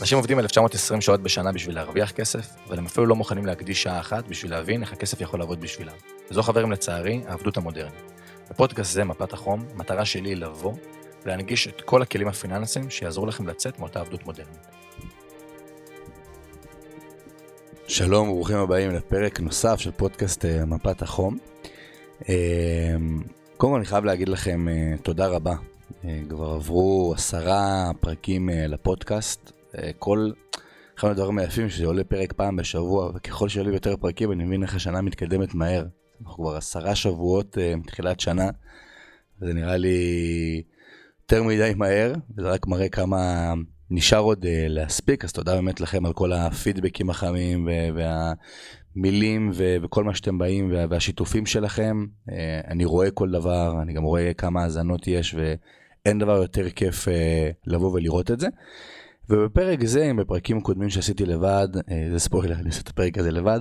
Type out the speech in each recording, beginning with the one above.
אנשים עובדים 1920 שעות בשנה בשביל להרוויח כסף, אבל הם אפילו לא מוכנים להקדיש שעה אחת בשביל להבין איך הכסף יכול לעבוד בשבילם. וזו חברים לצערי, העבדות המודרנית. בפודקאסט זה, מפת החום, המטרה שלי היא לבוא ולהנגיש את כל הכלים הפיננסיים שיעזרו לכם לצאת מאותה עבדות מודרנית. שלום וברוכים הבאים לפרק נוסף של פודקאסט אה, מפת החום. אה, קודם כל אני חייב להגיד לכם אה, תודה רבה. כבר עברו עשרה פרקים לפודקאסט. כל אחד מהדברים היפים שזה עולה פרק פעם בשבוע, וככל שעולים יותר פרקים אני מבין איך השנה מתקדמת מהר. אנחנו כבר עשרה שבועות מתחילת שנה, וזה נראה לי יותר מדי מהר, וזה רק מראה כמה נשאר עוד uh, להספיק, אז תודה באמת לכם על כל הפידבקים החמים והמילים וכל מה שאתם באים וה- והשיתופים שלכם. Uh, אני רואה כל דבר, אני גם רואה כמה האזנות יש ואין דבר יותר כיף uh, לבוא ולראות את זה. ובפרק זה, בפרקים קודמים שעשיתי לבד, uh, זה ספוילר, אני עושה את הפרק הזה לבד,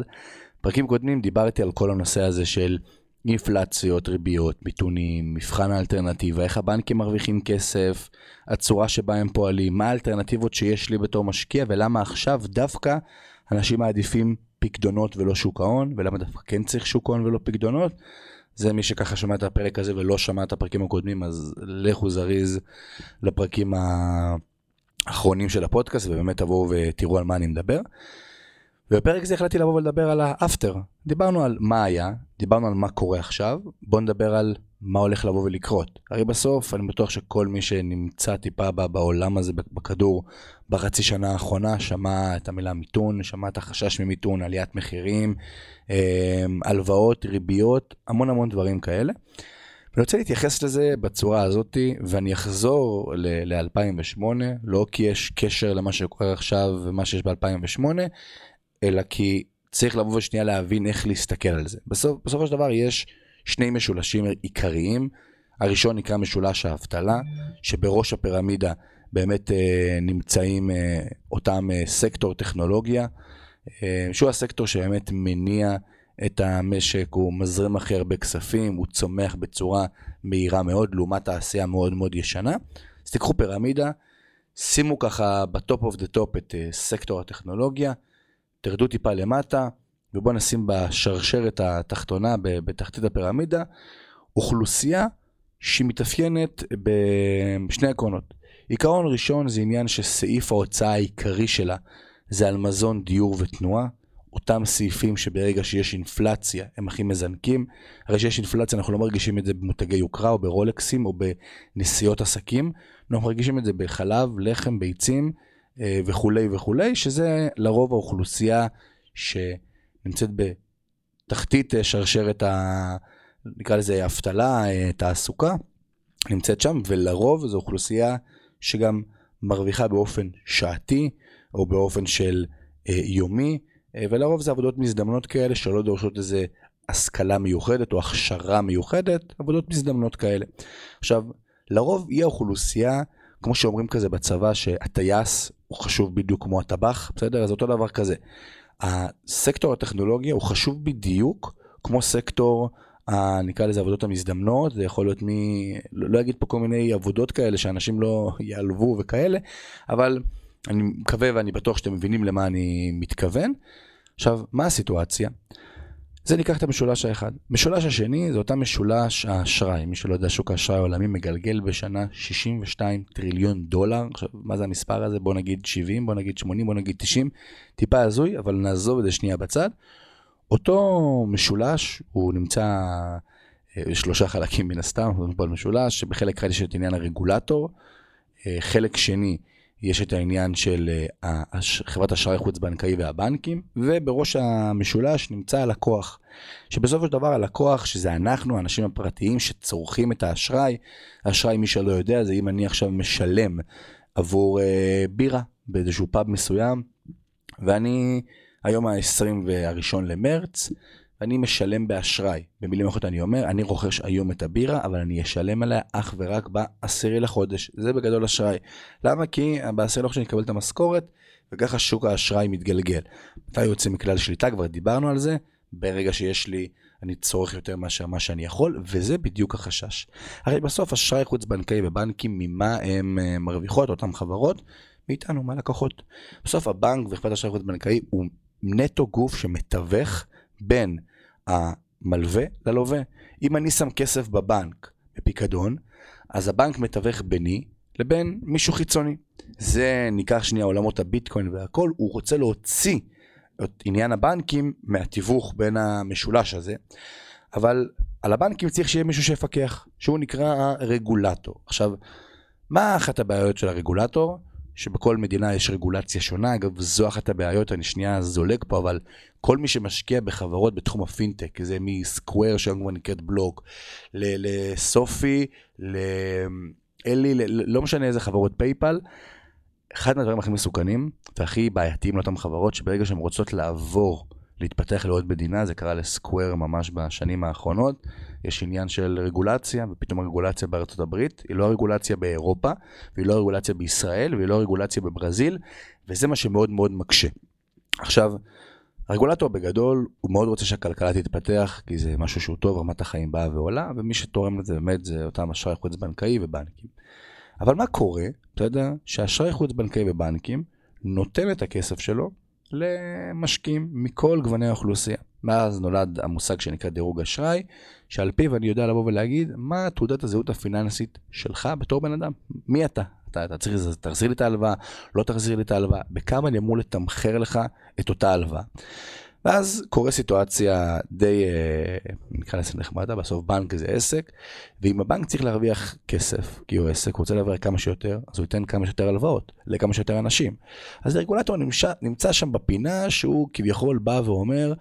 פרקים קודמים דיברתי על כל הנושא הזה של אינפלציות, ריביות, מיתונים, מבחן האלטרנטיבה, איך הבנקים מרוויחים כסף, הצורה שבה הם פועלים, מה האלטרנטיבות שיש לי בתור משקיע ולמה עכשיו דווקא אנשים מעדיפים פקדונות ולא שוק ההון, ולמה דווקא כן צריך שוק ההון ולא פקדונות. זה מי שככה שמע את הפרק הזה ולא שמע את הפרקים הקודמים, אז לכו זריז לפרקים האחרונים של הפודקאסט ובאמת תבואו ותראו על מה אני מדבר. ובפרק זה החלטתי לבוא ולדבר על האפטר. דיברנו על מה היה, דיברנו על מה קורה עכשיו, בואו נדבר על מה הולך לבוא ולקרות. הרי בסוף אני בטוח שכל מי שנמצא טיפה בעולם הזה בכדור בחצי שנה האחרונה שמע את המילה מיתון, שמע את החשש ממיתון, עליית מחירים, אמ, הלוואות, ריביות, המון המון דברים כאלה. אני רוצה להתייחס לזה בצורה הזאתי, ואני אחזור ל-2008, לא כי יש קשר למה שקורה עכשיו ומה שיש ב-2008, אלא כי צריך לבוא ושנייה להבין איך להסתכל על זה. בסוף, בסופו של דבר יש שני משולשים עיקריים. הראשון נקרא משולש האבטלה, שבראש הפירמידה באמת אה, נמצאים אה, אותם אה, סקטור טכנולוגיה, אה, שהוא הסקטור שבאמת מניע את המשק, הוא מזרים הכי הרבה כספים, הוא צומח בצורה מהירה מאוד, לעומת תעשייה מאוד מאוד ישנה. אז תיקחו פירמידה, שימו ככה ב top of the top את אה, סקטור הטכנולוגיה, תרדו טיפה למטה, ובואו נשים בשרשרת התחתונה, בתחתית הפירמידה, אוכלוסייה שמתאפיינת בשני עקרונות. עיקרון ראשון זה עניין שסעיף ההוצאה העיקרי שלה זה על מזון, דיור ותנועה. אותם סעיפים שברגע שיש אינפלציה הם הכי מזנקים. הרי שיש אינפלציה אנחנו לא מרגישים את זה במותגי יוקרה או ברולקסים או בנסיעות עסקים, אנחנו מרגישים את זה בחלב, לחם, ביצים אה, וכולי וכולי, שזה לרוב האוכלוסייה שנמצאת בתחתית אה, שרשרת ה... נקרא לזה אבטלה, אה, תעסוקה, נמצאת שם, ולרוב זו אוכלוסייה שגם מרוויחה באופן שעתי או באופן של יומי, ולרוב זה עבודות מזדמנות כאלה שלא דורשות איזה השכלה מיוחדת או הכשרה מיוחדת, עבודות מזדמנות כאלה. עכשיו, לרוב היא האוכלוסייה כמו שאומרים כזה בצבא, שהטייס הוא חשוב בדיוק כמו הטבח, בסדר? אז אותו דבר כזה. הסקטור הטכנולוגיה הוא חשוב בדיוק כמו סקטור, ה, נקרא לזה עבודות המזדמנות, זה יכול להיות מי, לא, לא אגיד פה כל מיני עבודות כאלה שאנשים לא ייעלבו וכאלה, אבל אני מקווה ואני בטוח שאתם מבינים למה אני מתכוון. עכשיו, מה הסיטואציה? זה ניקח את המשולש האחד. משולש השני זה אותה משולש האשראי. מי שלא יודע, שוק האשראי העולמי מגלגל בשנה 62 טריליון דולר. עכשיו, מה זה המספר הזה? בוא נגיד 70, בוא נגיד 80, בוא נגיד 90. טיפה הזוי, אבל נעזוב את זה שנייה בצד. אותו משולש, הוא נמצא אה, שלושה חלקים מן הסתם, מדברים פה על משולש, שבחלק אחד יש את עניין הרגולטור. אה, חלק שני, יש את העניין של אה, חברת אשראי חוץ-בנקאי והבנקים, ובראש המשולש נמצא הלקוח. שבסופו של דבר הלקוח, שזה אנחנו, האנשים הפרטיים שצורכים את האשראי, האשראי, מי שלא יודע, זה אם אני עכשיו משלם עבור אה, בירה באיזשהו פאב מסוים, ואני היום ה-21 למרץ, אני משלם באשראי. במילים אחרות אני אומר, אני רוכש היום את הבירה, אבל אני אשלם עליה אך ורק בעשירי לחודש. זה בגדול אשראי. למה? כי בעשירי לחודש אני אקבל את המשכורת, וככה שוק האשראי מתגלגל. מתי יוצא מכלל שליטה? כבר דיברנו על זה. ברגע שיש לי, אני צורך יותר מאשר מה שאני יכול, וזה בדיוק החשש. הרי בסוף אשראי חוץ בנקאי ובנקים, ממה הם אה, מרוויחות, אותן חברות? מאיתנו, מהלקוחות. בסוף הבנק ואכפת אשראי חוץ בנקאי הוא נטו גוף שמתווך בין המלווה ללווה. אם אני שם כסף בבנק בפיקדון, אז הבנק מתווך ביני לבין מישהו חיצוני. זה ניקח שנייה עולמות הביטקוין והכל, הוא רוצה להוציא את עניין הבנקים מהתיווך בין המשולש הזה, אבל על הבנקים צריך שיהיה מישהו שיפקח, שהוא נקרא הרגולטור. עכשיו, מה אחת הבעיות של הרגולטור? שבכל מדינה יש רגולציה שונה, אגב זו אחת הבעיות, אני שנייה זולג פה, אבל כל מי שמשקיע בחברות בתחום הפינטק, זה מ Square שהיום כבר נקראת בלוק, ל SoFi, ל Ally, לא משנה איזה חברות PayPal, אחד מהדברים הכי מסוכנים והכי בעייתיים לאותן חברות, שברגע שהן רוצות לעבור, להתפתח לעוד מדינה, זה קרה לסקוואר ממש בשנים האחרונות, יש עניין של רגולציה, ופתאום הרגולציה בארצות הברית, היא לא הרגולציה באירופה, והיא לא הרגולציה בישראל, והיא לא הרגולציה בברזיל, וזה מה שמאוד מאוד מקשה. עכשיו, הרגולטור בגדול, הוא מאוד רוצה שהכלכלה תתפתח, כי זה משהו שהוא טוב, רמת החיים באה ועולה, ומי שתורם לזה באמת זה אותם אשראי חוץ בנקאי ובנקים. אבל מה קורה, אתה יודע, שאשראי חוץ בנקאי ובנקים נותן את הכסף שלו למשקיעים מכל גווני האוכלוסייה. מאז נולד המושג שנקרא דירוג אשראי, שעל פיו אני יודע לבוא ולהגיד מה תעודת הזהות הפיננסית שלך בתור בן אדם. מי אתה? אתה, אתה צריך, תחזיר לי את ההלוואה, לא תחזיר לי את ההלוואה, בכמה אני אמור לתמחר לך את אותה הלוואה. ואז קורה סיטואציה די, אה, נקרא לזה נחמדה, בסוף בנק זה עסק, ואם הבנק צריך להרוויח כסף, כי הוא עסק, הוא רוצה להרוויח כמה שיותר, אז הוא ייתן כמה שיותר הלוואות לכמה שיותר אנשים. אז הרגולטור נמצא, נמצא שם בפינה שהוא כביכול בא ואומר,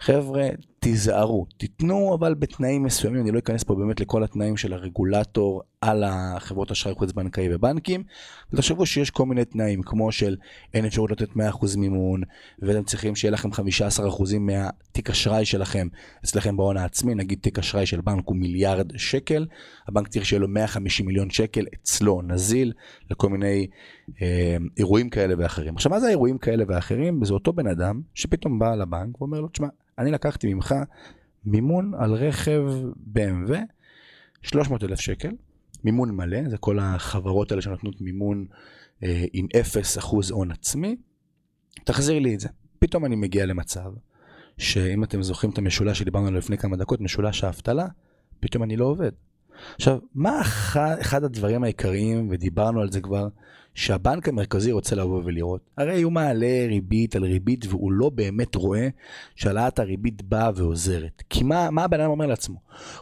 חבר'ה, תיזהרו, תיתנו אבל בתנאים מסוימים, אני לא אכנס פה באמת לכל התנאים של הרגולטור על החברות אשראי חוץ בנקאי ובנקים, ותחשבו שיש כל מיני תנאים, כמו של אין אפשרות לתת 100% מימון, ואתם צריכים שיהיה לכם 15% מהתיק אשראי שלכם אצלכם בהון העצמי, נגיד תיק אשראי של בנק הוא מיליארד שקל, הבנק צריך שיהיה לו 150 מיליון שקל אצלו נזיל, לכל מיני אה, אירועים כאלה ואחרים. עכשיו מה זה אירועים כאלה ואחרים? זה אותו בן אדם שפתאום בא לבנק ואומר לו, תשמע, אני לקחתי ממך מימון על רכב BMW, 300 אלף שקל, מימון מלא, זה כל החברות האלה שנותנות מימון אה, עם 0% הון עצמי, תחזיר לי את זה. פתאום אני מגיע למצב שאם אתם זוכרים את המשולש שדיברנו עליו לפני כמה דקות, משולש האבטלה, פתאום אני לא עובד. עכשיו, מה אחד, אחד הדברים העיקריים, ודיברנו על זה כבר, שהבנק המרכזי רוצה לבוא ולראות. הרי הוא מעלה ריבית על ריבית והוא לא באמת רואה שהעלאת הריבית באה ועוזרת. כי מה, מה הבן אדם אומר לעצמו?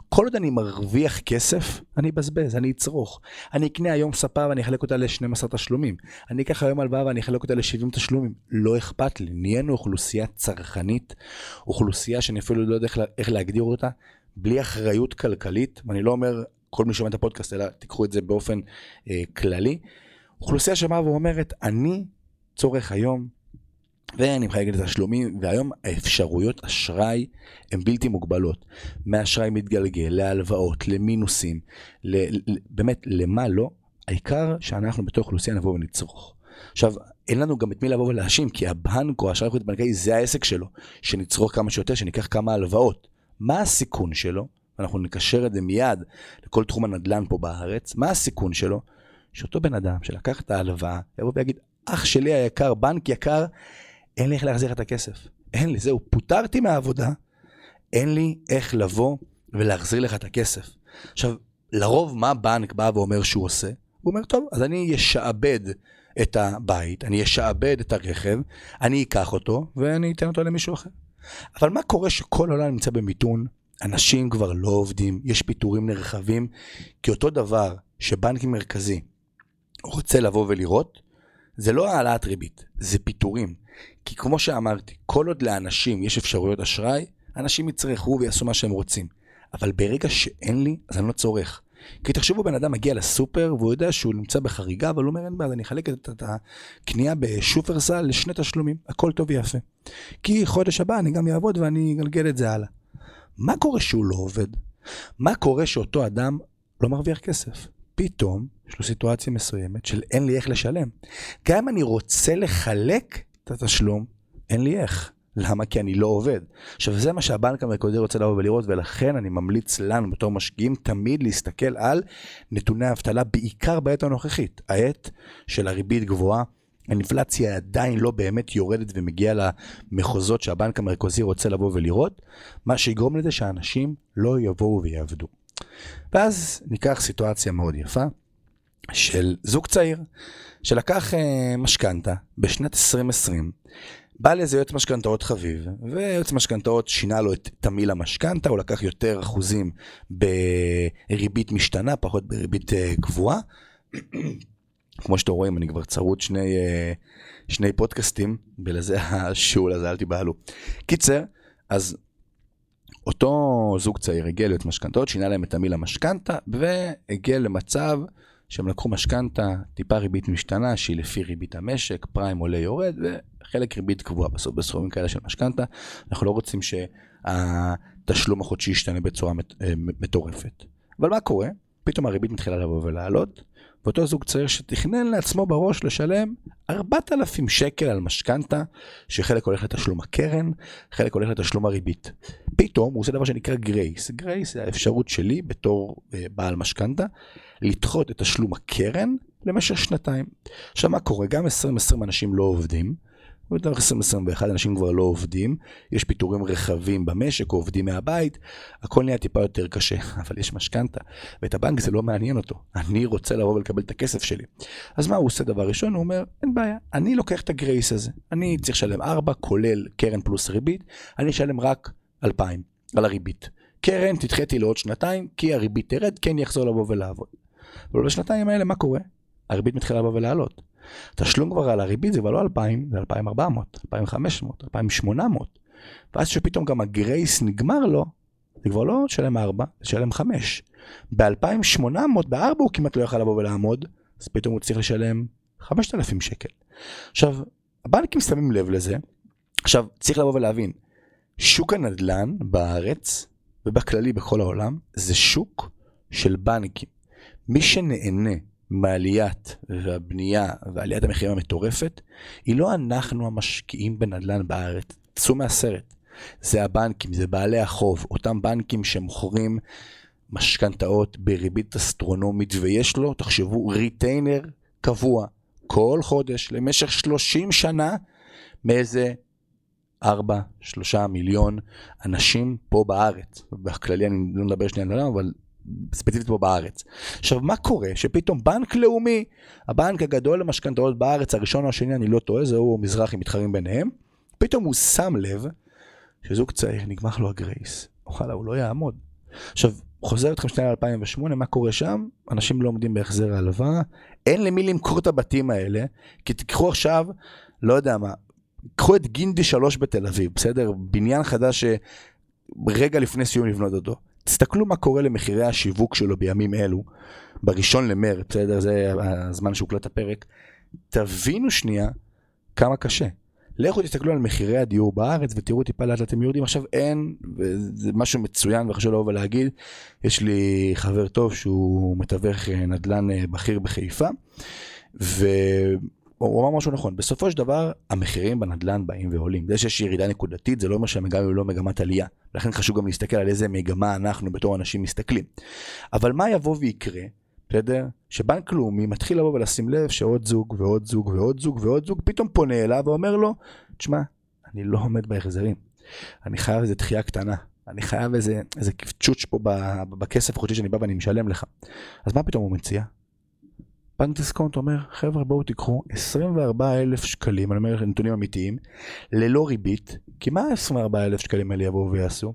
כל עוד אני מרוויח כסף, אני אבזבז, אני אצרוך. אני אקנה היום ספה ואני אחלק אותה ל-12 תשלומים. אני אקח היום הלוואה ואני אחלק אותה ל-70 תשלומים. לא אכפת לי. נהיינו אוכלוסייה צרכנית, אוכלוסייה שאני אפילו לא יודע איך, להגדיר אותה, בלי אחריות כלכלית, ואני לא אומר כל מי שומע את הפודקאסט, אלא תיקחו את זה באופן אה, כללי. אוכלוסייה שבאה ואומרת, אני צורך היום, ואני מחייג לתשלומים, והיום האפשרויות אשראי הן בלתי מוגבלות. מאשראי מתגלגל, להלוואות, למינוסים, ל, באמת, למה לא? העיקר שאנחנו בתור אוכלוסייה נבוא ונצרוך. עכשיו, אין לנו גם את מי לבוא ולהאשים, כי הבנק או האשראי חוץ בנקאי זה העסק שלו, שנצרוך כמה שיותר, שניקח כמה הלוואות. מה הסיכון שלו? אנחנו נקשר את זה מיד לכל תחום הנדל"ן פה בארץ. מה הסיכון שלו? שאותו בן אדם שלקח את ההלוואה, יבוא ויגיד, אח שלי היקר, בנק יקר, אין לי איך להחזיר את הכסף. אין לי, זהו, פוטרתי מהעבודה, אין לי איך לבוא ולהחזיר לך את הכסף. עכשיו, לרוב מה בנק בא ואומר שהוא עושה? הוא אומר, טוב, אז אני אשעבד את הבית, אני אשעבד את הרכב, אני אקח אותו ואני אתן אותו למישהו אחר. אבל מה קורה שכל העולם נמצא במיתון, אנשים כבר לא עובדים, יש פיטורים נרחבים, כי אותו דבר שבנק מרכזי רוצה לבוא ולראות, זה לא העלאת ריבית, זה פיטורים. כי כמו שאמרתי, כל עוד לאנשים יש אפשרויות אשראי, אנשים יצרכו ויעשו מה שהם רוצים. אבל ברגע שאין לי, אז אני לא צורך. כי תחשבו, בן אדם מגיע לסופר והוא יודע שהוא נמצא בחריגה, אבל הוא אומר, אין בעיה, אני אחלק את הקנייה בשופרסל לשני תשלומים, הכל טוב ויפה. כי חודש הבא אני גם אעבוד ואני אגלגל את זה הלאה. מה קורה שהוא לא עובד? מה קורה שאותו אדם לא מרוויח כסף? פתאום יש לו סיטואציה מסוימת של אין לי איך לשלם. גם אם אני רוצה לחלק את התשלום, אין לי איך. למה? כי אני לא עובד. עכשיו, זה מה שהבנק המרכזי רוצה לבוא ולראות, ולכן אני ממליץ לנו בתור משקיעים תמיד להסתכל על נתוני האבטלה, בעיקר בעת הנוכחית, העת של הריבית גבוהה. האינפלציה עדיין לא באמת יורדת ומגיעה למחוזות שהבנק המרכזי רוצה לבוא ולראות, מה שיגרום לזה שאנשים לא יבואו ויעבדו. ואז ניקח סיטואציה מאוד יפה של זוג צעיר שלקח אה, משכנתה בשנת 2020, בא לאיזה יועץ משכנתאות חביב, ויועץ משכנתאות שינה לו את תמיל המשכנתה, הוא לקח יותר אחוזים בריבית משתנה, פחות בריבית אה, קבועה. כמו שאתם רואים, אני כבר צרוד שני, אה, שני פודקאסטים, ולזה השאול הזה, אל תיבהלו. קיצר, אז אותו זוג צעיר הגיע להיות משכנתאות, שינה להם את המיל המשכנתה, והגיע למצב שהם לקחו משכנתה, טיפה ריבית משתנה, שהיא לפי ריבית המשק, פריים עולה יורד, וחלק ריבית קבועה בסוף בסכומים כאלה של משכנתה. אנחנו לא רוצים שהתשלום החודשי ישתנה בצורה אה, מטורפת. אבל מה קורה? פתאום הריבית מתחילה לבוא ולעלות, ואותו זוג צעיר שתכנן לעצמו בראש לשלם 4,000 שקל על משכנתה, שחלק הולך לתשלום הקרן, חלק הולך לתשלום הריבית. פתאום הוא עושה דבר שנקרא גרייס. גרייס זה האפשרות שלי בתור אה, בעל משכנתה, לדחות את תשלום הקרן למשך שנתיים. עכשיו מה קורה? גם 2020 אנשים לא עובדים. ובתוך 2021 אנשים כבר לא עובדים, יש פיטורים רחבים במשק, עובדים מהבית, הכל נהיה טיפה יותר קשה, אבל יש משכנתה, ואת הבנק זה לא מעניין אותו, אני רוצה לבוא ולקבל את הכסף שלי. אז מה הוא עושה דבר ראשון? הוא אומר, אין בעיה, אני לוקח את הגרייס הזה, אני צריך לשלם 4, כולל קרן פלוס ריבית, אני אשלם רק 2,000 על הריבית. קרן תדחיתי לעוד שנתיים, כי הריבית תרד, כן יחזור לבוא ולעבוד. אבל בשנתיים האלה מה קורה? הריבית מתחילה לבוא ולעלות. תשלום כבר על הריבית זה כבר לא 2,000, זה 2,400, 2,500, 2,800. ואז שפתאום גם הגרייס נגמר לו, זה כבר לא תשלם 4, זה תשלם 5. ב-2,800, ב-4 הוא כמעט לא יכל לבוא ולעמוד, אז פתאום הוא צריך לשלם 5,000 שקל. עכשיו, הבנקים שמים לב לזה. עכשיו, צריך לבוא ולהבין, שוק הנדל"ן בארץ, ובכללי בכל העולם, זה שוק של בנקים. מי שנהנה מעליית והבנייה ועליית המחירים המטורפת, היא לא אנחנו המשקיעים בנדל"ן בארץ. צאו מהסרט. זה הבנקים, זה בעלי החוב, אותם בנקים שמוכרים משכנתאות בריבית אסטרונומית, ויש לו, תחשבו, retainer קבוע כל חודש למשך 30 שנה מאיזה 4, 3 מיליון אנשים פה בארץ. בכללי אני לא מדבר שנייה על העולם, אבל ספציפית פה בארץ. עכשיו, מה קורה? שפתאום בנק לאומי, הבנק הגדול למשכנתאות בארץ, הראשון או השני, אני לא טועה, זהו מזרחי מתחרים ביניהם, פתאום הוא שם לב שזוג צעיר, נגמר לו הגרייס. וואלה, הוא לא יעמוד. עכשיו, חוזר אתכם שנייה ל-2008, מה קורה שם? אנשים לא עומדים בהחזר ההלוואה, אין למי למכור את הבתים האלה, כי תיקחו עכשיו, לא יודע מה, קחו את גינדי 3 בתל אביב, בסדר? בניין חדש שרגע לפני סיום לבנות אותו. תסתכלו מה קורה למחירי השיווק שלו בימים אלו, בראשון למרץ, בסדר? זה הזמן שהוקלט הפרק. תבינו שנייה כמה קשה. לכו תסתכלו על מחירי הדיור בארץ ותראו טיפה לאט אתם יורדים. עכשיו אין, וזה משהו מצוין וחשוב לבוא ולהגיד, יש לי חבר טוב שהוא מתווך נדל"ן אה, בכיר בחיפה, ו... הוא אמר משהו נכון, בסופו של דבר המחירים בנדל"ן באים ועולים. זה שיש ירידה נקודתית זה לא אומר שהמגמה היא לא מגמת עלייה. לכן חשוב גם להסתכל על איזה מגמה אנחנו בתור אנשים מסתכלים. אבל מה יבוא ויקרה, בסדר? שבנק לאומי מתחיל לבוא ולשים לב שעוד זוג ועוד זוג ועוד זוג ועוד זוג פתאום פונה אליו ואומר לו, תשמע, אני לא עומד בהחזרים. אני חייב איזה דחייה קטנה. אני חייב איזה, איזה קפצ'וץ' פה בכסף החודשי שאני בא ואני משלם לך. אז מה פתאום הוא מציע? בנק דיסקונט אומר, חבר'ה בואו תיקחו 24 אלף שקלים, אני אומר לכם נתונים אמיתיים, ללא ריבית, כי מה 24 אלף שקלים האלה יבואו ויעשו?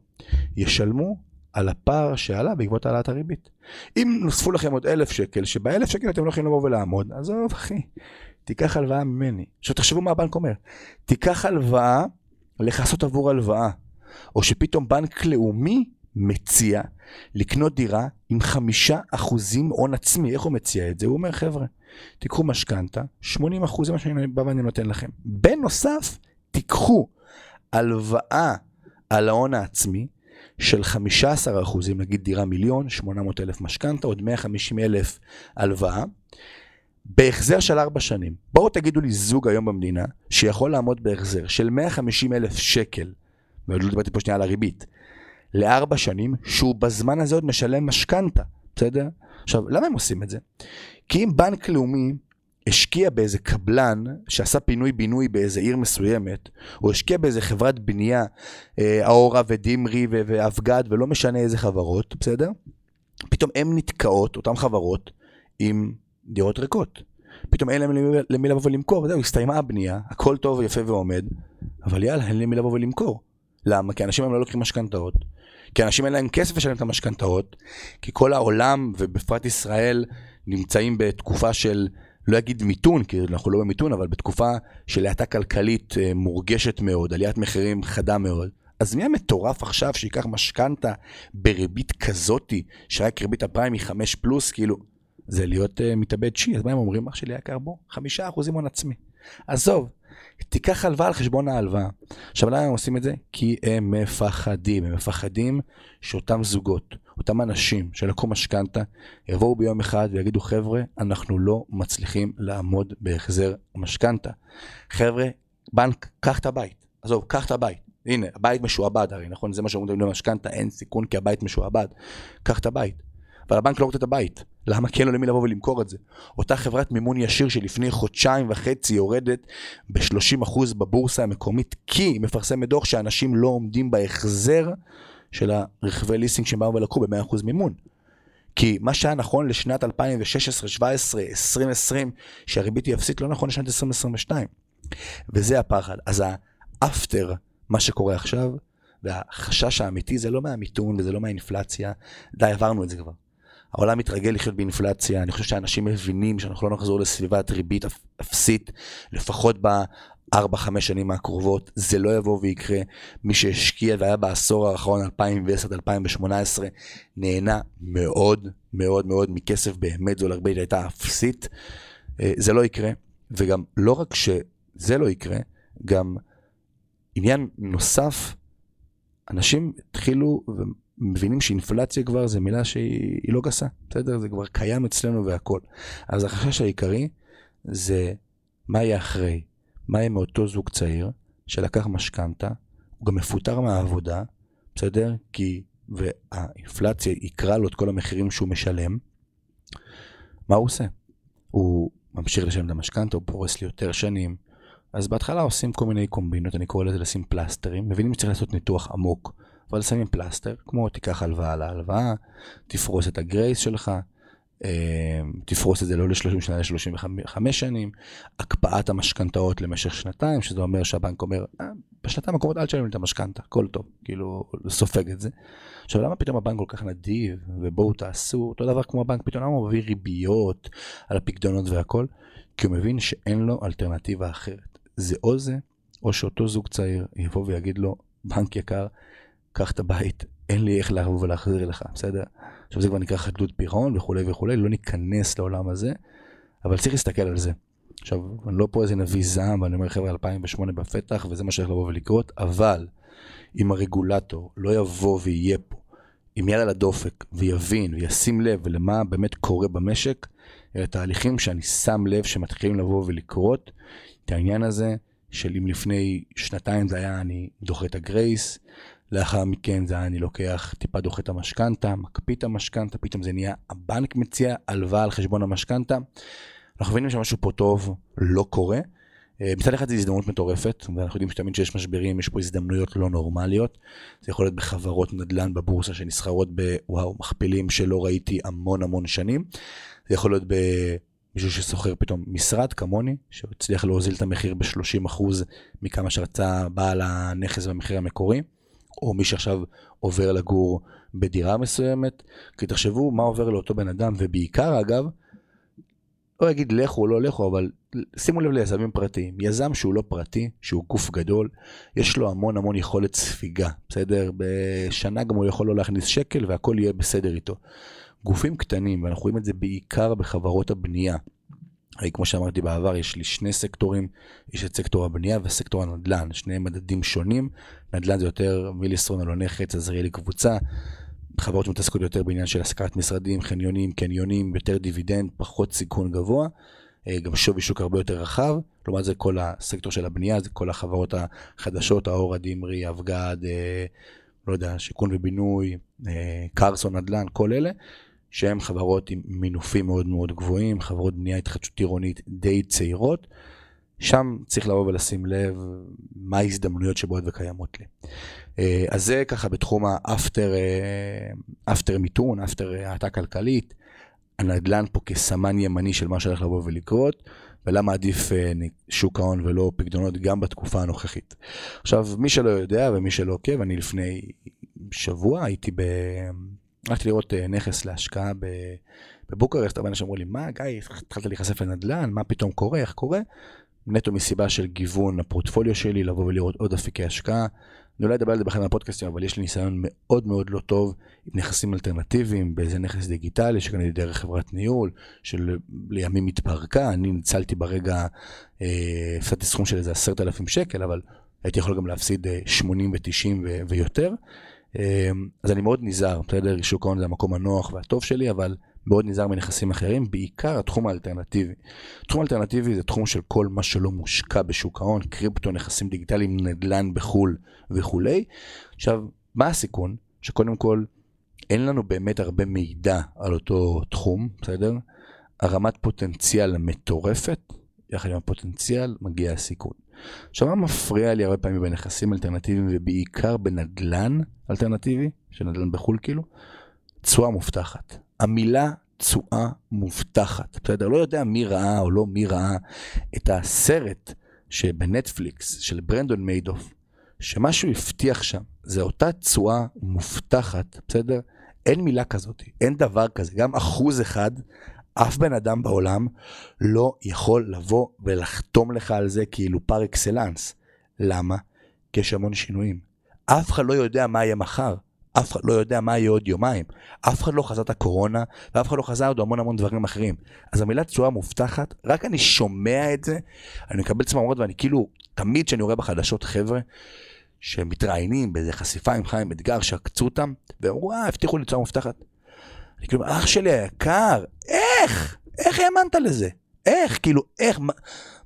ישלמו על הפער שעלה בעקבות העלאת הריבית. אם נוספו לכם עוד אלף שקל, שבאלף שקל אתם לא יכולים לבוא ולעמוד, עזוב אחי, תיקח הלוואה ממני. עכשיו תחשבו מה הבנק אומר, תיקח הלוואה לכסות עבור הלוואה, או שפתאום בנק לאומי מציע לקנות דירה עם חמישה אחוזים הון עצמי. איך הוא מציע את זה? הוא אומר, חבר'ה, תיקחו משכנתה, 80 אחוז זה מה שאני בא ואני נותן לכם. בנוסף, תיקחו הלוואה על ההון העצמי של 15 אחוזים, נגיד דירה מיליון, 800 אלף משכנתה, עוד 150 אלף הלוואה. בהחזר של ארבע שנים. בואו תגידו לי זוג היום במדינה שיכול לעמוד בהחזר של 150 אלף שקל, ועוד לא דיברתי פה שנייה על הריבית, לארבע שנים, שהוא בזמן הזה עוד משלם משכנתה, בסדר? עכשיו, למה הם עושים את זה? כי אם בנק לאומי השקיע באיזה קבלן שעשה פינוי-בינוי באיזה עיר מסוימת, או השקיע באיזה חברת בנייה, אה, אאורה ודימרי ואבגד ולא משנה איזה חברות, בסדר? פתאום הן נתקעות, אותן חברות, עם דירות ריקות. פתאום אין להם למי, למי לבוא ולמכור, זהו, הסתיימה הבנייה, הכל טוב ויפה ועומד, אבל יאללה, אין למי לבוא ולמכור. למה? כי אנשים היום לא לוקחים משכנתאות. כי אנשים אין להם כסף לשלם את המשכנתאות, כי כל העולם, ובפרט ישראל, נמצאים בתקופה של, לא אגיד מיתון, כי אנחנו לא במיתון, אבל בתקופה של האטה כלכלית אה, מורגשת מאוד, עליית מחירים חדה מאוד. אז מי המטורף עכשיו שיקח משכנתה בריבית כזאתי, שרק ריבית הפריים היא 5 פלוס, כאילו, זה להיות uh, מתאבד שיעי, אז מה הם אומרים? אח שלי יקר בו, חמישה אחוזים הון עצמי. עזוב, תיקח הלוואה על חשבון ההלוואה. עכשיו למה הם עושים את זה? כי הם מפחדים, הם מפחדים שאותם זוגות, אותם אנשים שלקחו משכנתה, יבואו ביום אחד ויגידו חבר'ה, אנחנו לא מצליחים לעמוד בהחזר המשכנתה. חבר'ה, בנק, קח את הבית. עזוב, קח את הבית. הנה, הבית משועבד הרי, נכון? זה מה שאומרים למשכנתה, אין סיכון כי הבית משועבד. קח את הבית. אבל הבנק לא רוצה את הבית. למה כן לו למי לבוא ולמכור את זה? אותה חברת מימון ישיר שלפני חודשיים וחצי יורדת ב-30% בבורסה המקומית, כי היא מפרסמת דוח שאנשים לא עומדים בהחזר של הרכבי ליסינג שהם באו ולקחו ב-100% מימון. כי מה שהיה נכון לשנת 2016, 2017, 2020, שהריבית היא אפסית, לא נכון לשנת 2022. וזה הפחד. אז האפטר, מה שקורה עכשיו, והחשש האמיתי זה לא מהמיתון וזה לא מהאינפלציה, די, עברנו את זה כבר. העולם מתרגל לחיות באינפלציה, אני חושב שאנשים מבינים שאנחנו לא נחזור לסביבת ריבית אפסית, לפחות בארבע, חמש שנים הקרובות, זה לא יבוא ויקרה. מי שהשקיע והיה בעשור האחרון, 2010-2018, נהנה מאוד מאוד מאוד מכסף באמת זול, הרבה הייתה אפסית. אה, זה לא יקרה, וגם לא רק שזה לא יקרה, גם עניין נוסף, אנשים התחילו מבינים שאינפלציה כבר זה מילה שהיא לא גסה, בסדר? זה כבר קיים אצלנו והכל. אז החשש העיקרי זה מה יהיה אחרי, מה יהיה מאותו זוג צעיר שלקח משכנתה, הוא גם מפוטר מהעבודה, בסדר? כי, והאינפלציה יקרה לו את כל המחירים שהוא משלם, מה הוא עושה? הוא ממשיך לשלם את המשכנתה, הוא פורס לי יותר שנים. אז בהתחלה עושים כל מיני קומבינות, אני קורא לזה לשים פלסטרים, מבינים שצריך לעשות ניתוח עמוק. אבל שמים פלסטר, כמו תיקח הלוואה על ההלוואה, תפרוס את הגרייס שלך, אה, תפרוס את זה לא ל-30 שנה, ל-35 שנים, הקפאת המשכנתאות למשך שנתיים, שזה אומר שהבנק אומר, אה, בשנתיים הקרובות אל תשלם לי את המשכנתה, הכל טוב, כאילו, סופג את זה. עכשיו, למה פתאום הבנק כל כך נדיב, ובואו תעשו, אותו דבר כמו הבנק, פתאום הוא מביא ריביות על הפקדונות והכל? כי הוא מבין שאין לו אלטרנטיבה אחרת. זה או זה, או שאותו זוג צעיר יבוא ויגיד לו, בנק יקר, קח את הבית, אין לי איך לבוא ולהחזיר לך, בסדר? עכשיו זה כבר נקרא חדלות פירעון וכולי וכולי, לא ניכנס לעולם הזה, אבל צריך להסתכל על זה. עכשיו, אני לא פה איזה נביא זעם, ואני אומר חבר'ה 2008 בפתח, וזה מה שהולך לבוא ולקרות, אבל אם הרגולטור לא יבוא ויהיה פה עם יד על הדופק, ויבין וישים לב למה באמת קורה במשק, אלה תהליכים שאני שם לב שמתחילים לבוא ולקרות, את העניין הזה של אם לפני שנתיים זה היה אני דוחה את הגרייס, לאחר מכן זה היה אני לוקח, טיפה דוחה את המשכנתה, מקפיא את המשכנתה, פתאום זה נהיה הבנק מציע הלוואה על חשבון המשכנתה. אנחנו מבינים שמשהו פה טוב לא קורה. אה, מצד אחד זו הזדמנות מטורפת, ואנחנו יודעים שתמיד כשיש משברים יש פה הזדמנויות לא נורמליות. זה יכול להיות בחברות נדל"ן בבורסה שנסחרות בוואו, מכפילים שלא ראיתי המון המון שנים. זה יכול להיות במישהו ששוכר פתאום משרד כמוני, שהצליח להוזיל את המחיר ב-30% מכמה שרצה בעל הנכס במחיר המקורי. או מי שעכשיו עובר לגור בדירה מסוימת, כי תחשבו מה עובר לאותו בן אדם, ובעיקר אגב, לא אגיד לכו או לא לכו, אבל שימו לב ליזמים פרטיים. יזם שהוא לא פרטי, שהוא גוף גדול, יש לו המון המון יכולת ספיגה, בסדר? בשנה גם הוא יכול לא להכניס שקל והכל יהיה בסדר איתו. גופים קטנים, ואנחנו רואים את זה בעיקר בחברות הבנייה. כמו שאמרתי בעבר, יש לי שני סקטורים, יש את סקטור הבנייה וסקטור הנדל"ן, שני מדדים שונים, נדל"ן זה יותר מיליסטרון, אלוני חץ, עזריאלי קבוצה, חברות שמתעסקות יותר בעניין של השכרת משרדים, חניונים, קניונים, יותר דיבידנד, פחות סיכון גבוה, אה, גם שווי שוק הרבה יותר רחב, לעומת זה כל הסקטור של הבנייה, זה כל החברות החדשות, האור הדמרי, אבגד, אה, לא יודע, שיכון ובינוי, אה, קרסון נדל"ן, כל אלה, שהן חברות עם מינופים מאוד מאוד גבוהים, חברות בנייה התחדשות עירונית די צעירות. שם צריך לבוא ולשים לב מה ההזדמנויות שבאות וקיימות לי. אז זה ככה בתחום האפטר, אפטר מיתון, אפטר האטה כלכלית. הנדל"ן פה כסמן ימני של מה שהולך לבוא ולקרות, ולמה עדיף אה, שוק ההון ולא פקדונות גם בתקופה הנוכחית. עכשיו, מי שלא יודע ומי שלא עוקב, אני לפני שבוע הייתי ב... הלכתי לראות אה, נכס להשקעה בבוקרשט, אבל אנשים אמרו לי, מה גיא, התחלת להיחשף לנדל"ן, מה פתאום קורה, איך קורה? נטו מסיבה של גיוון הפורטפוליו שלי, לבוא ולראות עוד אפיקי השקעה. אני אולי אדבר על זה באחד מהפודקאסטים, אבל יש לי ניסיון מאוד מאוד לא טוב עם נכסים אלטרנטיביים, באיזה נכס דיגיטלי שקניתי דרך חברת ניהול, שלימים התפרקה, אני ניצלתי ברגע, אה, הפסדתי סכום של איזה עשרת אלפים שקל, אבל הייתי יכול גם להפסיד 80 אה, ו-90 ויותר. אה, אז אני מאוד נזהר, בסדר? שוק ההון זה המקום הנוח והטוב שלי, אבל מאוד נזהר מנכסים אחרים, בעיקר התחום האלטרנטיבי. תחום האלטרנטיבי זה תחום של כל מה שלא מושקע בשוק ההון, קריפטו, נכסים דיגיטליים, נדל"ן בחו"ל וכולי. עכשיו, מה הסיכון? שקודם כל, אין לנו באמת הרבה מידע על אותו תחום, בסדר? הרמת פוטנציאל מטורפת, יחד עם הפוטנציאל מגיע הסיכון. עכשיו, מה מפריע לי הרבה פעמים בנכסים אלטרנטיביים ובעיקר בנדל"ן אלטרנטיבי, של נדל"ן בחו"ל כאילו? תשואה מובטחת. המילה תשואה מובטחת. בסדר? לא יודע מי ראה או לא מי ראה את הסרט שבנטפליקס של ברנרד מיידוף, שמה שהוא הבטיח שם זה אותה תשואה מובטחת, בסדר? אין מילה כזאת, אין דבר כזה. גם אחוז אחד, אף בן אדם בעולם לא יכול לבוא ולחתום לך על זה כאילו פר אקסלנס. למה? כי יש המון שינויים. אף אחד לא יודע מה יהיה מחר. אף אחד לא יודע מה יהיה עוד יומיים. אף אחד לא חזה את הקורונה, ואף אחד לא חזה עוד המון המון דברים אחרים. אז המילה תשואה מובטחת, רק אני שומע את זה, אני מקבל צמרמורת ואני כאילו, תמיד כשאני רואה בחדשות חבר'ה, שמתראיינים באיזה חשיפה עם חיים אתגר שעקצו אותם, והם אמרו, אה, הבטיחו לי תשואה מובטחת. אני כאילו, אח שלי היקר, איך? איך האמנת לזה? איך? כאילו, איך? מה,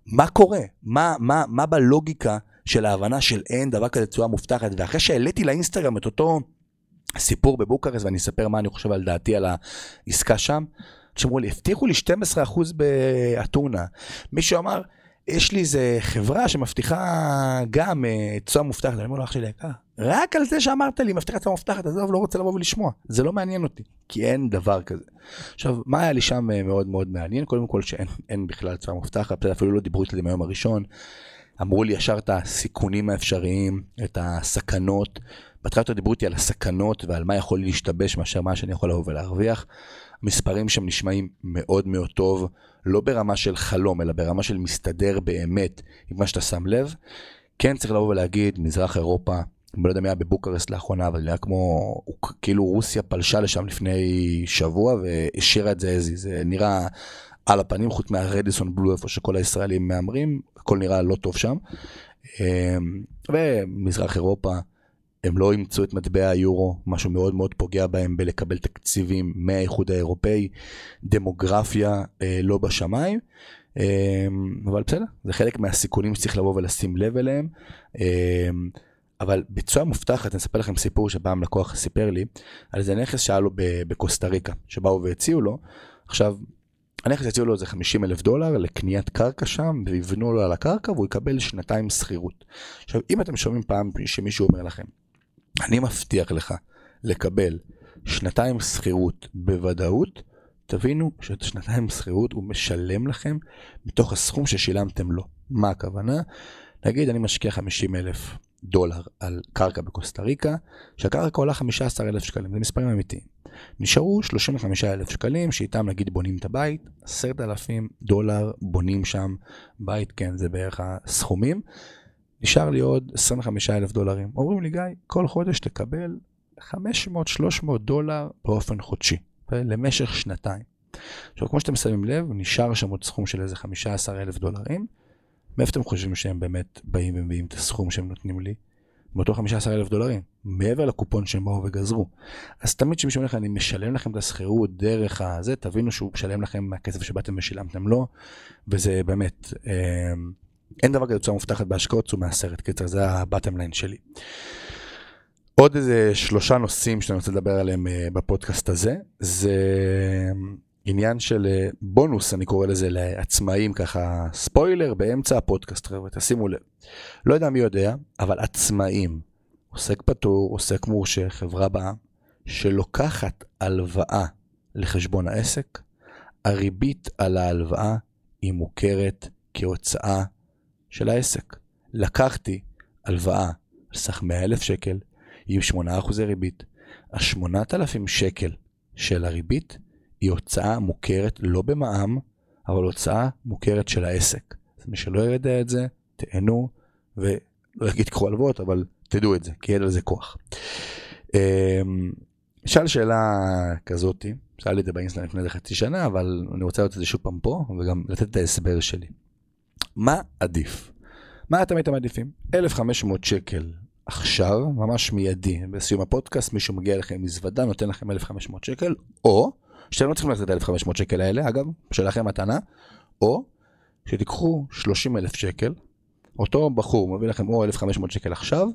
מה קורה? מה, מה, מה בלוגיקה של ההבנה של אין דבר כזה תשואה מובטחת? ואחרי שהעליתי לאינסטגרם את אותו... סיפור בבוקרסט ואני אספר מה אני חושב על דעתי על העסקה שם. שאמרו לי, הבטיחו לי 12% באתונה. מישהו אמר, יש לי איזה חברה שמבטיחה גם אה, תשואה מובטחת. אני אומר לו, אח שלי רק על זה שאמרת לי, מבטיחה תשואה מובטחת, עזוב, לא רוצה לבוא ולשמוע. זה לא מעניין אותי, כי אין דבר כזה. עכשיו, מה היה לי שם אה, מאוד מאוד מעניין? קודם כל שאין בכלל תשואה מובטחת, אפילו לא דיברו איתי מהיום הראשון. אמרו לי ישר את הסיכונים האפשריים, את הסכנות. בהתחלה יותר דיברו איתי על הסכנות ועל מה יכול להשתבש מאשר מה שאני יכול לבוא ולהרוויח. המספרים שם נשמעים מאוד מאוד טוב, לא ברמה של חלום, אלא ברמה של מסתדר באמת עם מה שאתה שם לב. כן צריך לבוא ולהגיד, מזרח אירופה, אני לא יודע מי היה בבוקרסט לאחרונה, אבל זה היה כמו, כאילו רוסיה פלשה לשם לפני שבוע והשאירה את זה איזי, זה נראה על הפנים, חוץ מהרדיסון בלו, איפה שכל הישראלים מהמרים, הכל נראה לא טוב שם. אמ, ומזרח אירופה, הם לא אימצו את מטבע היורו, משהו מאוד מאוד פוגע בהם בלקבל תקציבים מהאיחוד האירופאי, דמוגרפיה אה, לא בשמיים, אה, אבל בסדר, זה חלק מהסיכונים שצריך לבוא ולשים לב אליהם. אה, אבל בצורה מובטחת, אני אספר לכם סיפור שפעם לקוח סיפר לי על איזה נכס שהיה לו בקוסטה ריקה, שבאו והציעו לו. עכשיו, הנכס יציעו לו איזה 50 אלף דולר לקניית קרקע שם, ויבנו לו על הקרקע והוא יקבל שנתיים שכירות. עכשיו, אם אתם שומעים פעם שמישהו אומר לכם, אני מבטיח לך לקבל שנתיים שכירות בוודאות, תבינו שאת השנתיים שכירות הוא משלם לכם מתוך הסכום ששילמתם לו. מה הכוונה? נגיד אני משקיע 50 אלף דולר על קרקע בקוסטה ריקה, שהקרקע עולה 15 אלף שקלים, זה מספרים אמיתיים. נשארו 35 אלף שקלים, שאיתם נגיד בונים את הבית, 10,000 דולר בונים שם בית, כן, זה בערך הסכומים. נשאר לי עוד 25 אלף דולרים. אומרים לי, גיא, כל חודש תקבל 500-300 דולר באופן חודשי, למשך שנתיים. עכשיו, כמו שאתם שמים לב, נשאר שם עוד סכום של איזה 15 אלף דולרים. מאיפה אתם חושבים שהם באמת באים ומביאים את הסכום שהם נותנים לי? מאותו 15 אלף דולרים, מעבר לקופון שהם באו וגזרו. אז תמיד כשמישהו אומר לך, אני משלם לכם את השכירות דרך הזה, תבינו שהוא משלם לכם מהכסף שבאתם ושילמתם לו, וזה באמת, אה, אין דבר כזה תוצאה מובטחת בהשקעות, צאו מהסרט, קיצר, זה הבטם ליין שלי. עוד איזה שלושה נושאים שאני רוצה לדבר עליהם אה, בפודקאסט הזה, זה עניין של אה, בונוס, אני קורא לזה לעצמאים, ככה ספוילר באמצע הפודקאסט, חבר'ה, תשימו לב. לא יודע מי יודע, אבל עצמאים, עוסק פטור, עוסק מורשה, חברה באה, שלוקחת הלוואה לחשבון העסק, הריבית על ההלוואה היא מוכרת כהוצאה של העסק. לקחתי הלוואה על סך 100 אלף שקל, עם 8% ריבית. ה-8,000 שקל של הריבית היא הוצאה מוכרת לא במע"מ, אבל הוצאה מוכרת של העסק. אז מי שלא יודע את זה, תהנו, ולא אגיד קחו הלוואות, אבל תדעו את זה, כי ידע לזה כוח. אמ, שאל שאלה כזאתי, שאל לי את זה באינסטנט לפני חצי שנה, אבל אני רוצה לראות את זה שוב פעם פה, וגם לתת את ההסבר שלי. מה עדיף? מה אתם הייתם מעדיפים? 1,500 שקל עכשיו, ממש מיידי, בסיום הפודקאסט, מישהו מגיע אליכם עם מזוודה, נותן לכם 1,500 שקל, או, שאתם לא צריכים לתת את 1,500 שקל האלה, אגב, שלכם מתנה, או שתיקחו 30,000 שקל, אותו בחור מביא לכם או 1,500 שקל עכשיו,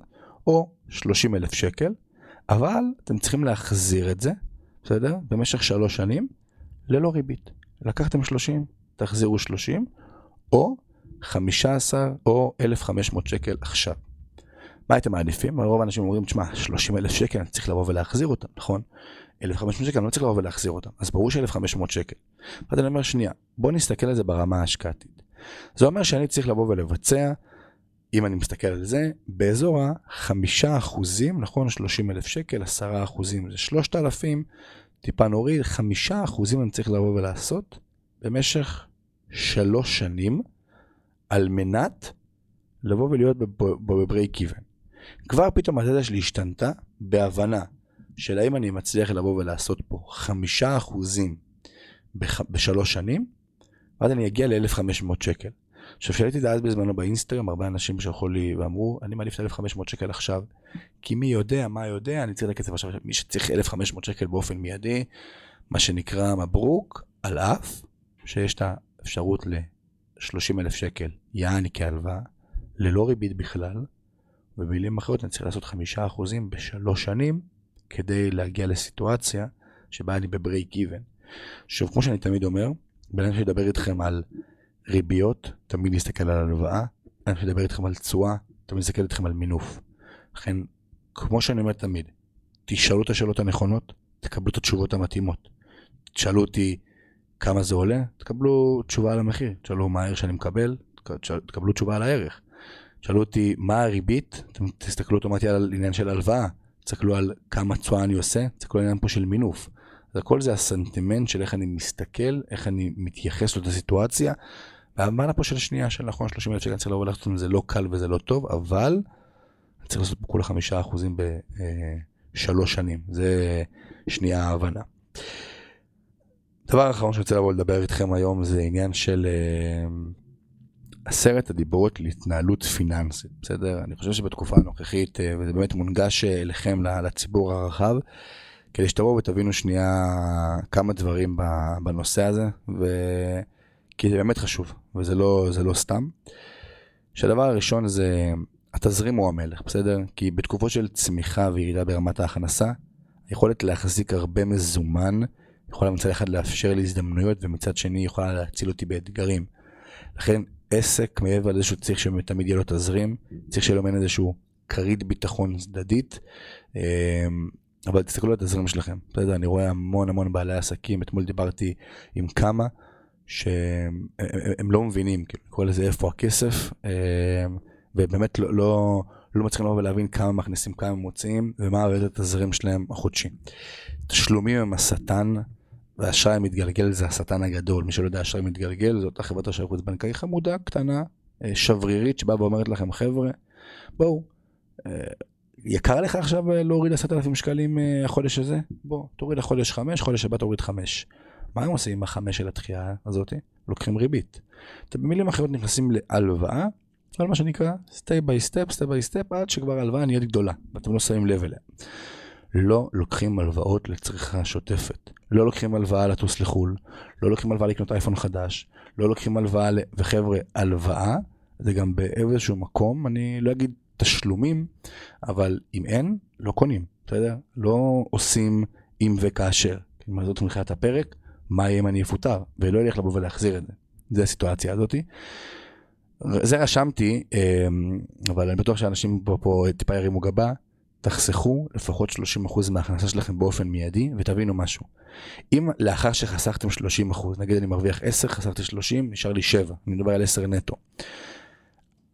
או 30,000 שקל, אבל אתם צריכים להחזיר את זה, בסדר? במשך שלוש שנים, ללא ריבית. לקחתם 30, תחזירו 30, או 15 או 1,500 שקל עכשיו. מה הייתם מעדיפים? רוב האנשים אומרים, תשמע, 30 אלף שקל אני צריך לבוא ולהחזיר אותם, נכון? 1,500 שקל אני לא צריך לבוא ולהחזיר אותם, אז ברור ש-1,500 שקל. ואז אני אומר, שנייה, בוא נסתכל על זה ברמה ההשקעתית. זה אומר שאני צריך לבוא ולבצע, אם אני מסתכל על זה, באזור ה-5 אחוזים, נכון? 30 אלף שקל, 10 אחוזים זה 3,000, טיפה נוריד, 5 אחוזים אני צריך לבוא ולעשות במשך 3 שנים, על מנת לבוא ולהיות בברייק איבן. כבר פתאום הדאטה שלי השתנתה בהבנה של האם אני מצליח לבוא ולעשות פה חמישה אחוזים בח... בשלוש שנים, ואז אני אגיע ל-1,500 שקל. עכשיו, כשהייתי אז בזמנו באינסטגרם, הרבה אנשים שלחו לי ואמרו, אני מעדיף את 1,500 שקל עכשיו, כי מי יודע מה יודע, אני צריך לכסף עכשיו, מי שצריך 1,500 שקל באופן מיידי, מה שנקרא מברוק, על אף שיש את האפשרות ל-30,000 שקל, יעני כהלוואה, ללא ריבית בכלל, במילים אחרות אני צריך לעשות חמישה אחוזים בשלוש שנים כדי להגיע לסיטואציה שבה אני בברייק איבן. עכשיו, כמו שאני תמיד אומר, בן אדם שידבר איתכם על ריביות, תמיד יסתכל על הלוואה, אדם שידבר איתכם על תשואה, תמיד יסתכל איתכם על מינוף. לכן, כמו שאני אומר תמיד, תשאלו את השאלות הנכונות, תקבלו את התשובות המתאימות. תשאלו אותי כמה זה עולה, תקבלו תשובה על המחיר. תשאלו מה הערך שאני מקבל, תקבלו תשובה על הערך. שאלו אותי מה הריבית, אתם תסתכלו אוטומטי על עניין של הלוואה, תסתכלו על כמה תשואה אני עושה, תסתכלו על עניין פה של מינוף. אז הכל זה הסנטימנט של איך אני מסתכל, איך אני מתייחס לאותה סיטואציה. והמעלה פה של שנייה של נכון 30 אלף שקל צריך לבוא לעשות את זה לא קל וזה לא טוב, אבל צריך לעשות פה כולה חמישה אחוזים בשלוש שנים, זה שנייה ההבנה. דבר אחרון שאני רוצה לבוא לדבר איתכם היום זה עניין של אה, עשרת הדיברות להתנהלות פיננסית, בסדר? אני חושב שבתקופה הנוכחית, אה, וזה באמת מונגש אה, אליכם, לציבור הרחב, כדי שתבואו ותבינו שנייה כמה דברים בנושא הזה, ו... כי זה באמת חשוב, וזה לא, לא סתם. שהדבר הראשון זה, התזרים הוא המלך, בסדר? כי בתקופות של צמיחה וירידה ברמת ההכנסה, היכולת להחזיק הרבה מזומן, יכולה מצד אחד לאפשר לי הזדמנויות, ומצד שני יכולה להציל אותי באתגרים. לכן עסק, מעבר לזה שהוא צריך שתמיד יהיה לו תזרים, צריך שיהיה לו מעין איזשהו כרית ביטחון צדדית. אמ, אבל תסתכלו על התזרים שלכם, בסדר? אני רואה המון המון בעלי עסקים, אתמול דיברתי עם כמה שהם הם לא מבינים, כאילו, קורא לזה איפה הכסף, אמ, ובאמת לא, לא, לא מצליחים לבוא ולהבין כמה מכניסים, כמה מוציאים, ומה הרדת התזרים שלהם החודשי. תשלומים הם השטן ואשראי מתגלגל זה השטן הגדול. מי שלא יודע, אשראי מתגלגל זו אותה חברת אשראי חוץ בנקאי חמודה, קטנה, אה, שברירית, שבאה ואומרת לכם, חבר'ה, בואו, אה, יקר לך עכשיו אה, להוריד עשרת אלפים שקלים החודש הזה? בוא, תוריד החודש חמש, חודש הבא תוריד חמש. מה הם עושים עם החמש של התחייה הזאת? לוקחים ריבית. אתם במילים אחרות נכנסים להלוואה, על מה שנקרא step by step, step by step, עד שכבר ההלוואה נהיית גדולה, ואתם לא שמים לב אליה. לא לוקחים הלוואות לצריכה שוטפת. לא לוקחים הלוואה לטוס לחו"ל, לא לוקחים הלוואה לקנות אייפון חדש, לא לוקחים הלוואה, ל... וחבר'ה, הלוואה זה גם באיזשהו מקום, אני לא אגיד תשלומים, אבל אם אין, לא קונים, בסדר? לא עושים אם וכאשר. אם זאת מתחילת הפרק, מה יהיה אם אני אפוטר? ולא ילך לבוא ולהחזיר את זה. זה הסיטואציה הזאתי. זה רשמתי, אמ, אבל אני בטוח שאנשים פה, פה טיפה ירימו גבה. תחסכו לפחות 30% מההכנסה שלכם באופן מיידי ותבינו משהו. אם לאחר שחסכתם 30%, נגיד אני מרוויח 10, חסכתי 30, נשאר לי 7, אני מדבר על 10 נטו.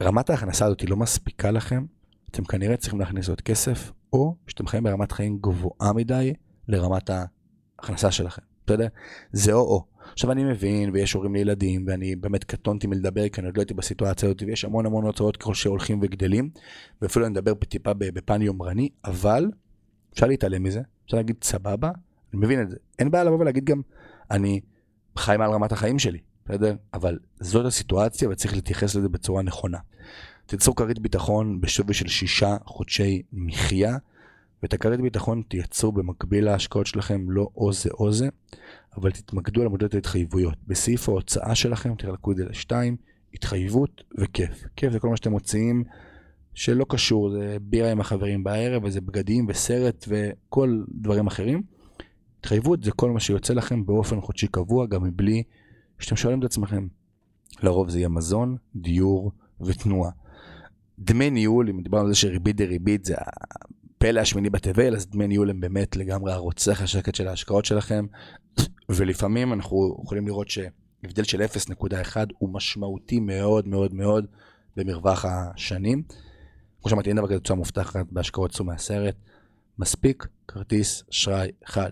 רמת ההכנסה הזאת לא מספיקה לכם, אתם כנראה צריכים להכניס עוד כסף, או שאתם חיים ברמת חיים גבוהה מדי לרמת ההכנסה שלכם, בסדר? זה או-או. עכשיו אני מבין, ויש הורים לילדים, ואני באמת קטונתי מלדבר, כי אני עוד לא הייתי בסיטואציה הזאת, ויש המון המון הוצאות ככל שהולכים וגדלים, ואפילו אני מדבר טיפה בפן יומרני, אבל אפשר להתעלם מזה, אפשר להגיד סבבה, אני מבין את זה. אין בעיה לבוא ולהגיד גם, אני חי מעל רמת החיים שלי, בסדר? אבל זאת הסיטואציה וצריך להתייחס לזה בצורה נכונה. תיצרו כרית ביטחון בשווי של שישה חודשי מחיה, ואת הכרית ביטחון תייצרו במקביל להשקעות שלכם לא או זה או זה, אבל תתמקדו על מודדת ההתחייבויות. בסעיף ההוצאה שלכם תחלקו את זה לשתיים, התחייבות וכיף. כיף זה כל מה שאתם מוציאים שלא קשור, זה בירה עם החברים בערב, וזה בגדים וסרט וכל דברים אחרים. התחייבות זה כל מה שיוצא לכם באופן חודשי קבוע, גם מבלי שאתם שואלים את עצמכם. לרוב זה יהיה מזון, דיור ותנועה. דמי ניהול, אם דיברנו על זה שריבית דריבית זה הפלא השמיני בתבל, אז דמי ניהול הם באמת לגמרי הרוצח השקט של ההשקעות שלכם, ולפעמים אנחנו יכולים לראות שהבדל של 0.1 הוא משמעותי מאוד מאוד מאוד במרווח השנים. כמו שאמרתי, אין דבר כזה תוצאה מובטחת בהשקעות צאו מהסרט. מספיק כרטיס אשראי אחד.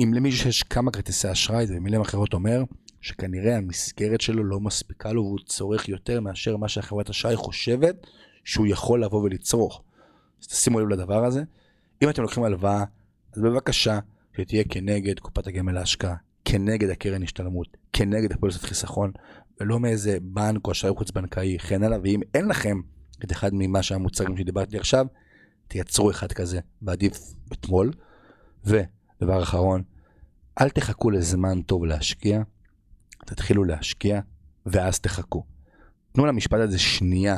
אם למישהו שיש כמה כרטיסי אשראי, זה במילים אחרות אומר שכנראה המסגרת שלו לא מספיקה לו והוא צורך יותר מאשר מה שהחברת אשראי חושבת שהוא יכול לבוא ולצרוך. אז תשימו לב לדבר הזה. אם אתם לוקחים הלוואה, אז בבקשה שתהיה כנגד קופת הגמל להשקעה, כנגד הקרן השתלמות, כנגד הפוליסת חיסכון, ולא מאיזה בנק או אשראי חוץ בנקאי, וכן הלאה. ואם אין לכם את אחד ממה שהמוצרים שדיברתי עכשיו, תייצרו אחד כזה, ועדיף אתמול. ודבר אחרון, אל תחכו לזמן טוב להשקיע, תתחילו להשקיע, ואז תחכו. תנו למשפט הזה שנייה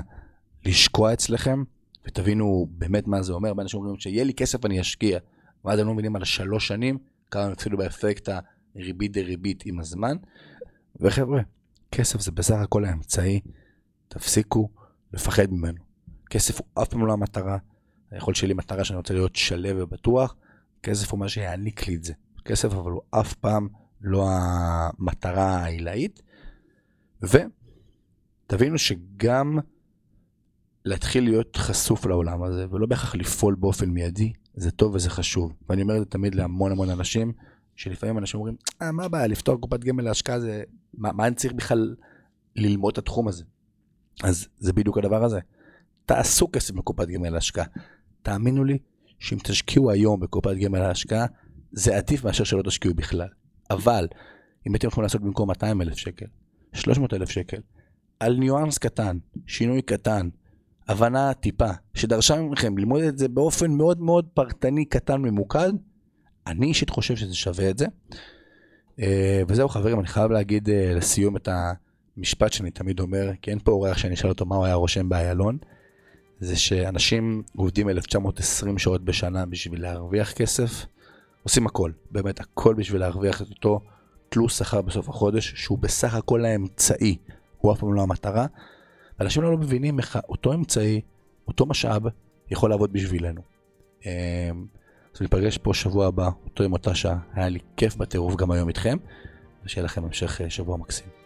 לשקוע אצלכם, ותבינו באמת מה זה אומר. באנשים אומרים שיהיה לי כסף אני אשקיע, ואז הם לא מבינים על שלוש שנים, כמה הם הפסידו באפקט הריבית דריבית עם הזמן. וחבר'ה, כסף זה בסך הכל האמצעי, תפסיקו לפחד ממנו. כסף הוא אף פעם לא המטרה, היכול שלי מטרה שאני רוצה להיות שלב ובטוח, כסף הוא מה שיעניק לי את זה. כסף אבל הוא אף פעם לא המטרה העילאית. ותבינו שגם להתחיל להיות חשוף לעולם הזה, ולא בהכרח לפעול באופן מיידי, זה טוב וזה חשוב. ואני אומר את זה תמיד להמון המון אנשים, שלפעמים אנשים אומרים, אה, מה הבעיה, לפתור קופת גמל להשקעה זה, מה, מה אני צריך בכלל ללמוד את התחום הזה? אז זה בדיוק הדבר הזה. תעשו כסף בקופת גמל להשקעה. תאמינו לי שאם תשקיעו היום בקופת גמל להשקעה, זה עדיף מאשר שלא תשקיעו בכלל. אבל, אם אתם יכולים לעשות במקום 200 אלף שקל, 300 אלף שקל, על ניואנס קטן, שינוי קטן, הבנה טיפה, שדרשה מכם ללמוד את זה באופן מאוד מאוד פרטני, קטן, ממוקד, אני אישית חושב שזה שווה את זה. אה, וזהו חברים, אני חייב להגיד אה, לסיום את המשפט שאני תמיד אומר, כי אין פה אורח שאני אשאל אותו מה הוא היה רושם באיילון, זה שאנשים עובדים 1920 שעות בשנה בשביל להרוויח כסף, עושים הכל, באמת הכל בשביל להרוויח את אותו תלוש שכר בסוף החודש, שהוא בסך הכל האמצעי, הוא אף פעם לא המטרה. אנשים לא מבינים איך אותו אמצעי, אותו משאב, יכול לעבוד בשבילנו. אמ, אז ניפגש פה שבוע הבא, אותו עם אותה שעה, היה לי כיף בטירוף גם היום איתכם, ושיהיה לכם המשך אה, שבוע מקסים.